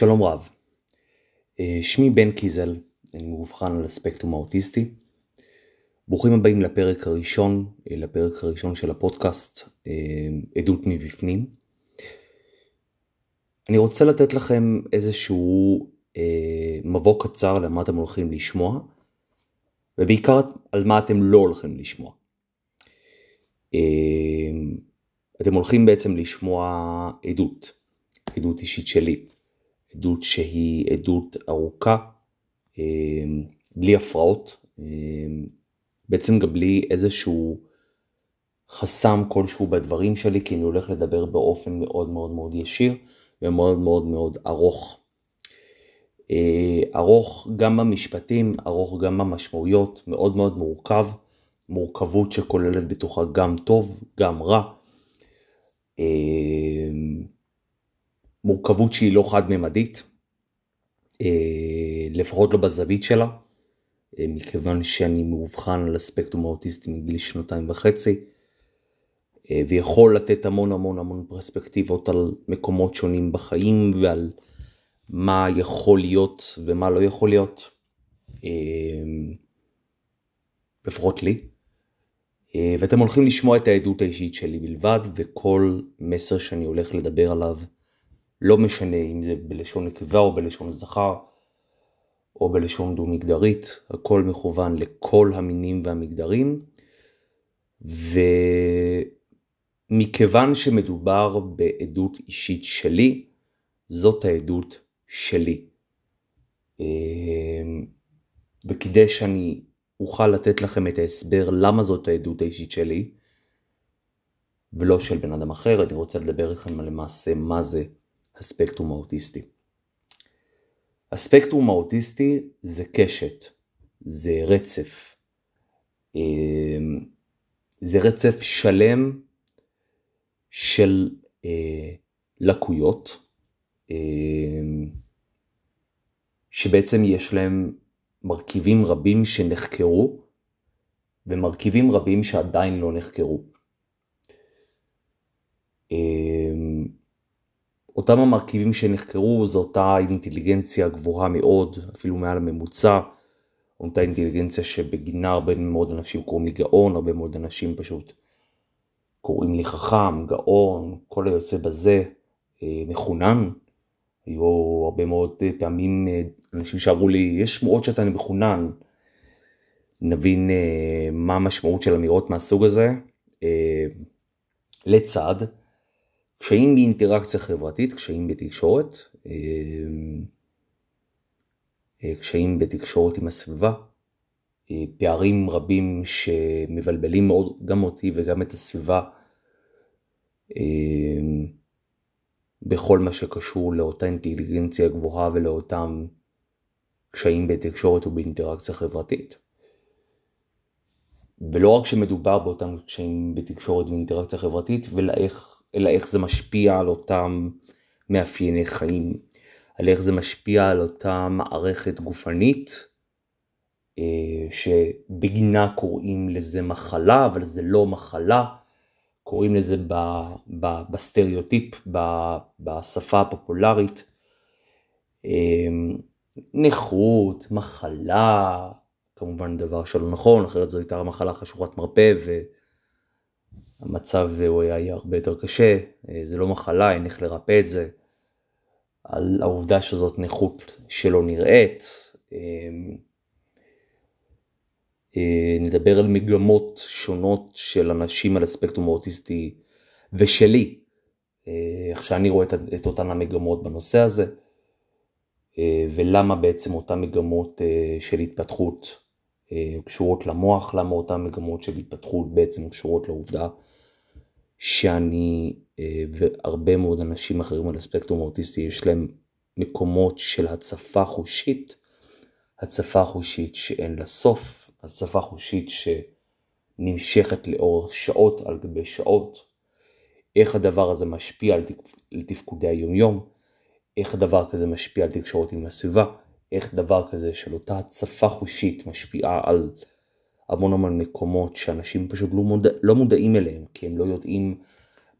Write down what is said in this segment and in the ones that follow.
שלום רב, אה, שמי בן קיזל, אני מאובחן על הספקטרום האוטיסטי. ברוכים הבאים לפרק הראשון, אה, לפרק הראשון של הפודקאסט אה, עדות מבפנים. אני רוצה לתת לכם איזשהו מבוא קצר למה אתם הולכים לשמוע, ובעיקר על מה אתם לא הולכים לשמוע. אתם הולכים בעצם לשמוע עדות, עדות אישית שלי. עדות שהיא עדות ארוכה, אה, בלי הפרעות, אה, בעצם גם בלי איזשהו חסם כלשהו בדברים שלי, כי אני הולך לדבר באופן מאוד מאוד מאוד ישיר ומאוד מאוד מאוד ארוך. אה, ארוך גם במשפטים, ארוך גם במשמעויות, מאוד מאוד מורכב, מורכבות שכוללת בתוכה גם טוב, גם רע. מורכבות שהיא לא חד-ממדית, אה, לפחות לא בזווית שלה, אה, מכיוון שאני מאובחן על הספקטרום האוטיסטי מגיל שנתיים וחצי, אה, ויכול לתת המון המון המון פרספקטיבות על מקומות שונים בחיים ועל מה יכול להיות ומה לא יכול להיות, לפחות לי. ואתם הולכים לשמוע את העדות האישית שלי בלבד, וכל מסר שאני הולך לדבר עליו לא משנה אם זה בלשון נקבה או בלשון זכר או בלשון דו-מגדרית, הכל מכוון לכל המינים והמגדרים. ומכיוון שמדובר בעדות אישית שלי, זאת העדות שלי. אמ, וכדי שאני אוכל לתת לכם את ההסבר למה זאת העדות האישית שלי, ולא של בן אדם אחר, אני רוצה לדבר על למעשה מה זה הספקטרום האוטיסטי. הספקטרום האוטיסטי זה קשת, זה רצף. אמ, זה רצף שלם של אה, לקויות, אמ, שבעצם יש להם מרכיבים רבים שנחקרו ומרכיבים רבים שעדיין לא נחקרו. אותם המרכיבים שנחקרו זו אותה אינטליגנציה גבוהה מאוד, אפילו מעל הממוצע, אותה אינטליגנציה שבגינה הרבה מאוד אנשים קוראים לי גאון, הרבה מאוד אנשים פשוט קוראים לי חכם, גאון, כל היוצא בזה, אה, מחונן. היו הרבה מאוד פעמים אה, אנשים שאמרו לי, יש שמועות שאתה מחונן. נבין אה, מה המשמעות של אמירות מהסוג הזה. לצד קשיים באינטראקציה חברתית, קשיים בתקשורת, אמ, אה, קשיים בתקשורת עם הסביבה, אה, פערים רבים שמבלבלים מאוד גם אותי וגם את הסביבה אמ, בכל מה שקשור לאותה אינטליגנציה גבוהה ולאותם קשיים בתקשורת ובאינטראקציה חברתית. ולא רק שמדובר באותם קשיים בתקשורת ואינטראקציה חברתית, אלא איך אלא איך זה משפיע על אותם מאפייני חיים, על איך זה משפיע על אותה מערכת גופנית, אה, שבגינה קוראים לזה מחלה, אבל זה לא מחלה, קוראים לזה ב, ב, בסטריאוטיפ, ב, בשפה הפופולרית, אה, נכות, מחלה, כמובן דבר שלא נכון, אחרת זו הייתה מחלה חשוכת מרפא, ו... המצב הוא היה הרבה יותר קשה, אה, זה לא מחלה, אין איך לרפא את זה, על העובדה שזאת נכות שלא נראית. אמ, אה, נדבר על מגמות שונות של אנשים על הספקטרום האוטיסטי ושלי, אה, איך שאני רואה את אותן המגמות בנושא הזה, ולמה בעצם אותן מגמות של התפתחות קשורות למוח, למה אותן מגמות של התפתחות בעצם קשורות לעובדה שאני אה, והרבה מאוד אנשים אחרים על הספקטרום האוטיסטי יש להם מקומות של הצפה חושית, הצפה חושית שאין לה סוף, הצפה חושית שנמשכת לאורך שעות על גבי שעות, איך הדבר הזה משפיע על, תפקודי היומיום, איך דבר כזה משפיע על תקשורת עם הסביבה, איך דבר כזה של אותה הצפה חושית משפיעה על המון המון מקומות שאנשים פשוט לא, מודע, לא מודעים אליהם, כי הם לא יודעים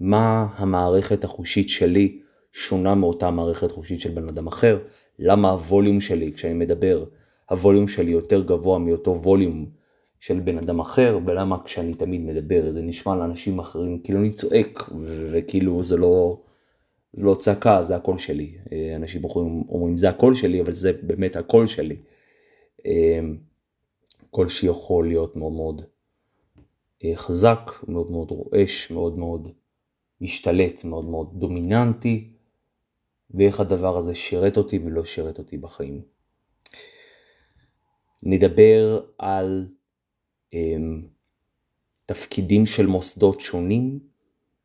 מה המערכת החושית שלי, שונה מאותה מערכת חושית של בן אדם אחר, למה הווליום שלי כשאני מדבר, הווליום שלי יותר גבוה מאותו ווליום של בן אדם אחר, ולמה כשאני תמיד מדבר זה נשמע לאנשים אחרים כאילו אני צועק, וכאילו זה לא, זה לא צעקה, זה הקול שלי. אה, אנשים אומרים, אומרים זה הקול שלי, אבל זה באמת הקול שלי. אה, קול שיכול להיות מאוד מאוד אה, חזק, מאוד מאוד רועש, מאוד מאוד משתלט, מאוד מאוד דומיננטי, ואיך הדבר הזה שירת אותי ולא שירת אותי בחיים. נדבר על תפקידים של מוסדות שונים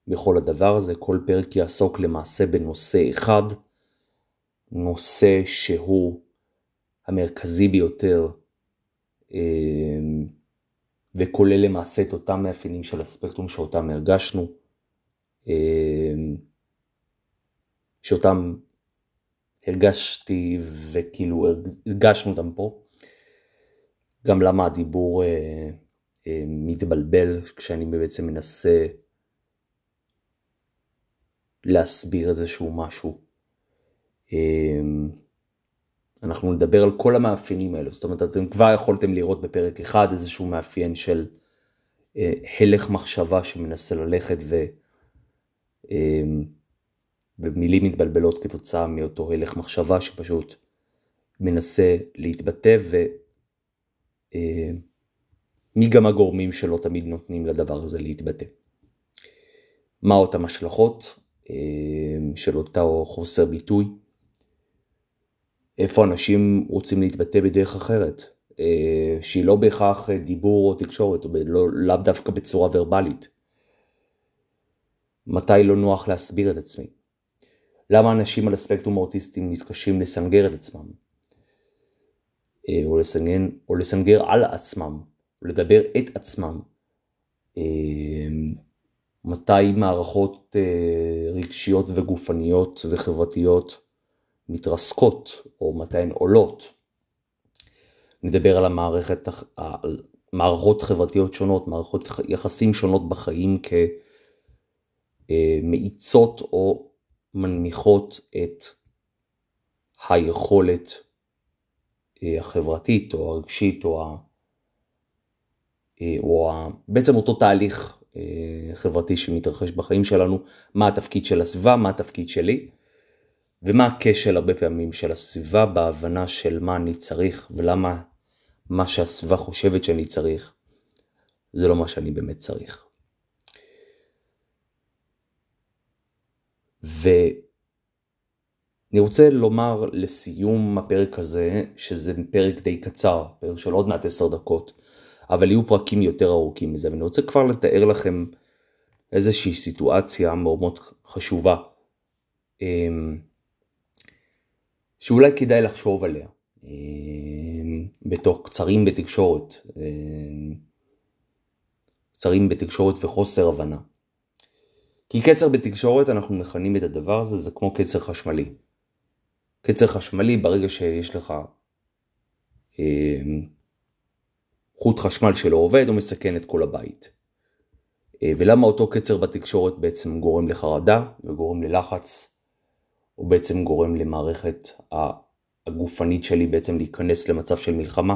בכל הדבר הזה, כל פרק יעסוק למעשה בנושא אחד, נושא שהוא המרכזי ביותר um, וכולל למעשה את אותם מאפיינים של הספקטרום שאותם הרגשנו. אמ, שאותם הרגשתי וכאילו הרגשנו אותם פה. גם למה הדיבור אה, אה, מתבלבל כשאני בעצם מנסה להסביר איזשהו משהו. אה, אנחנו נדבר על כל המאפיינים האלו, זאת אומרת אתם כבר יכולתם לראות בפרק אחד איזשהו מאפיין של אה, הלך מחשבה שמנסה ללכת ו... אמ, ומילים מתבלבלות כתוצאה מאותו הלך מחשבה שפשוט מנסה להתבטא ומי גם הגורמים שלא תמיד נותנים לדבר הזה להתבטא. מה אותם השלכות אמ, של אותו חוסר ביטוי? איפה אנשים רוצים להתבטא בדרך אחרת, אה, שהיא לא בהכרח דיבור או תקשורת, או לא, לאו דווקא בצורה ורבלית. מתי לא נוח להסביר את עצמי? למה אנשים על הספקטרום האוטיסטי מתקשים לסנגר את עצמם? אה, או, לסנגן, או לסנגר על עצמם, או לדבר את עצמם. מתי מערכות אה, רגשיות וגופניות וחברתיות מתרסקות, או מתי הן עולות. נדבר על המערכת, על מערכות חברתיות שונות, מערכות יחסים שונות בחיים כ... אה, או מנמיכות את היכולת אה, החברתית או הרגשית או, ה, אה, או ה, בעצם אותו תהליך חברתי שמתרחש בחיים שלנו, מה התפקיד של הסביבה, מה התפקיד שלי ומה הכשל הרבה פעמים של הסביבה בהבנה של מה אני צריך ולמה מה שהסביבה חושבת שאני צריך זה לא מה שאני באמת צריך. ואני רוצה לומר לסיום הפרק הזה, שזה פרק די קצר, פרק של עוד מעט עשר דקות, אבל יהיו פרקים יותר ארוכים מזה, ואני רוצה כבר לתאר לכם איזושהי סיטואציה מאוד מאוד חשובה, אמ, שאולי כדאי לחשוב עליה, אמ, בתוך קצרים בתקשורת, אמ, קצרים בתקשורת וחוסר הבנה. כי קצר בתקשורת אנחנו מכנים את הדבר הזה, זה כמו קצר חשמלי. קצר חשמלי ברגע שיש לך חוט חשמל שלא עובד הוא מסכן את כל הבית. אה, ולמה אותו קצר בתקשורת בעצם גורם לחרדה וגורם ללחץ, או בעצם גורם למערכת הגופנית שלי בעצם להיכנס למצב של מלחמה.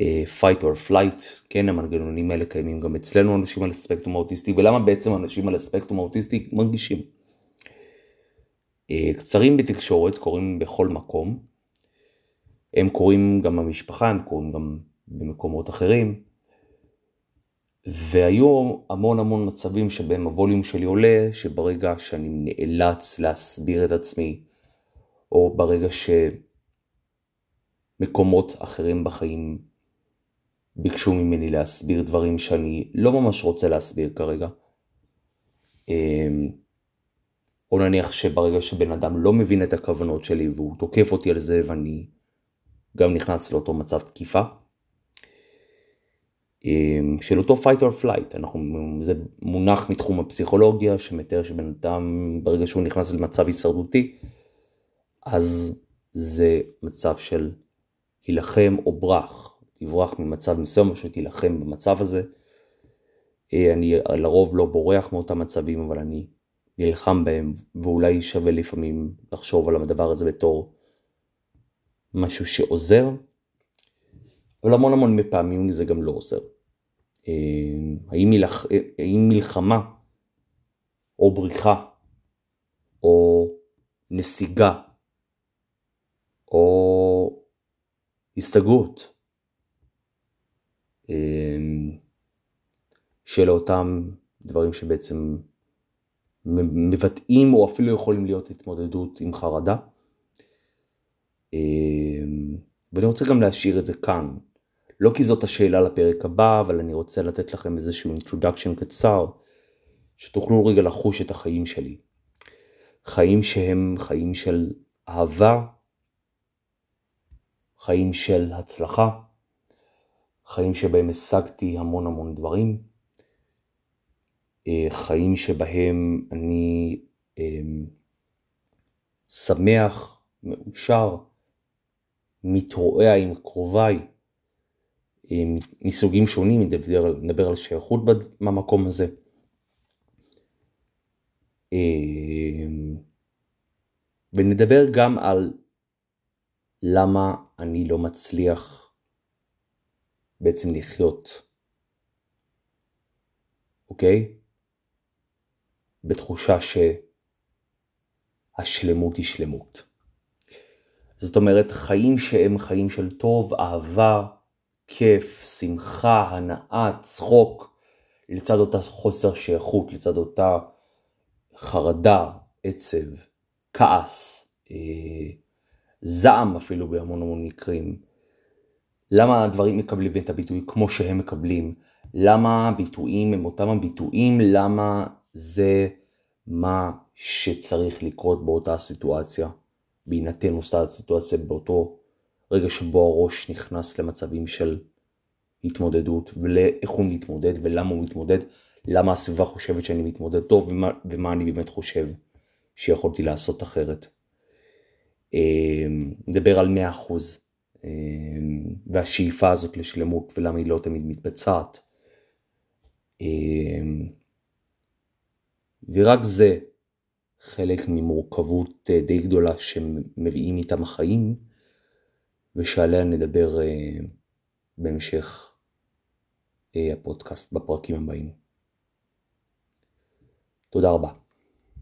אה, fight or flight, כן, המנגנונים האלה קיימים גם אצלנו אנשים על הספקטרום האוטיסטי, ולמה בעצם אנשים על הספקטרום האוטיסטי מרגישים. אה, קצרים בתקשורת קורים בכל מקום, הם קורים גם במשפחה, הם קורים גם במקומות אחרים, והיו המון המון מצבים שבהם הווליום שלי עולה, שברגע שאני נאלץ להסביר את עצמי, או ברגע שמקומות אחרים בחיים ביקשו ממני להסביר דברים שאני לא ממש רוצה להסביר כרגע. אמ, או נניח שברגע שבן אדם לא מבין את הכוונות שלי והוא תוקף אותי על זה ואני גם נכנס לאותו מצב תקיפה. אמ, של אותו fight or flight, אנחנו, זה מונח מתחום הפסיכולוגיה שמתאר שבן אדם ברגע שהוא נכנס למצב הישרדותי אז זה מצב של הילחם או ברח, תברח ממצב מסוים או שתילחם במצב הזה. אה, אני לרוב לא בורח מאותם מצבים, אבל אני נלחם בהם, ואולי שווה לפעמים לחשוב על הדבר הזה בתור משהו שעוזר, אבל המון המון פעמים זה גם לא עוזר. אה, האם, מלח... האם מלחמה או בריחה או נסיגה או הסתגרות אה, של אותם דברים שבעצם מבטאים או אפילו יכולים להיות התמודדות עם חרדה. אה, ואני רוצה גם להשאיר את זה כאן, לא כי זאת השאלה לפרק הבא, אבל אני רוצה לתת לכם איזשהו introduction קצר, שתוכלו רגע לחוש את החיים שלי. חיים שהם חיים של אהבה, חיים של הצלחה, חיים שבהם השגתי המון המון דברים, אה, חיים שבהם אני אה, שמח, מאושר, מתרועע עם קרוביי, מסוגים שונים, נדבר, נדבר על שייכות במקום הזה. ונדבר גם על למה אני לא מצליח בעצם לחיות, אוקיי? בתחושה שהשלמות היא שלמות. זאת אומרת, חיים שהם חיים של טוב, אהבה, כיף, שמחה, הנאה, צחוק, לצד אותה חוסר שייכות, לצד אותה חרדה, עצב, כעס, אה, זעם אפילו בהמון המון מקרים. למה הדברים מקבלים את הביטוי כמו שהם מקבלים? למה הביטויים הם אותם הביטויים? למה זה מה שצריך לקרות באותה סיטואציה, בהינתן אותה סיטואציה באותו רגע שבו הראש נכנס למצבים של התמודדות, ולאיך הוא מתמודד ולמה הוא מתמודד, למה הסביבה חושבת שאני מתמודד טוב ומה, ומה אני באמת חושב שיכולתי לעשות אחרת. אמ, נדבר על 100% אמ, והשאיפה הזאת לשלמות ולמה היא לא תמיד מתבצעת. אמ, ורק זה חלק ממורכבות אה, די גדולה שמביאים איתם החיים, ושעליה נדבר אה, בהמשך אה, הפודקאסט בפרקים הבאים. תודה רבה.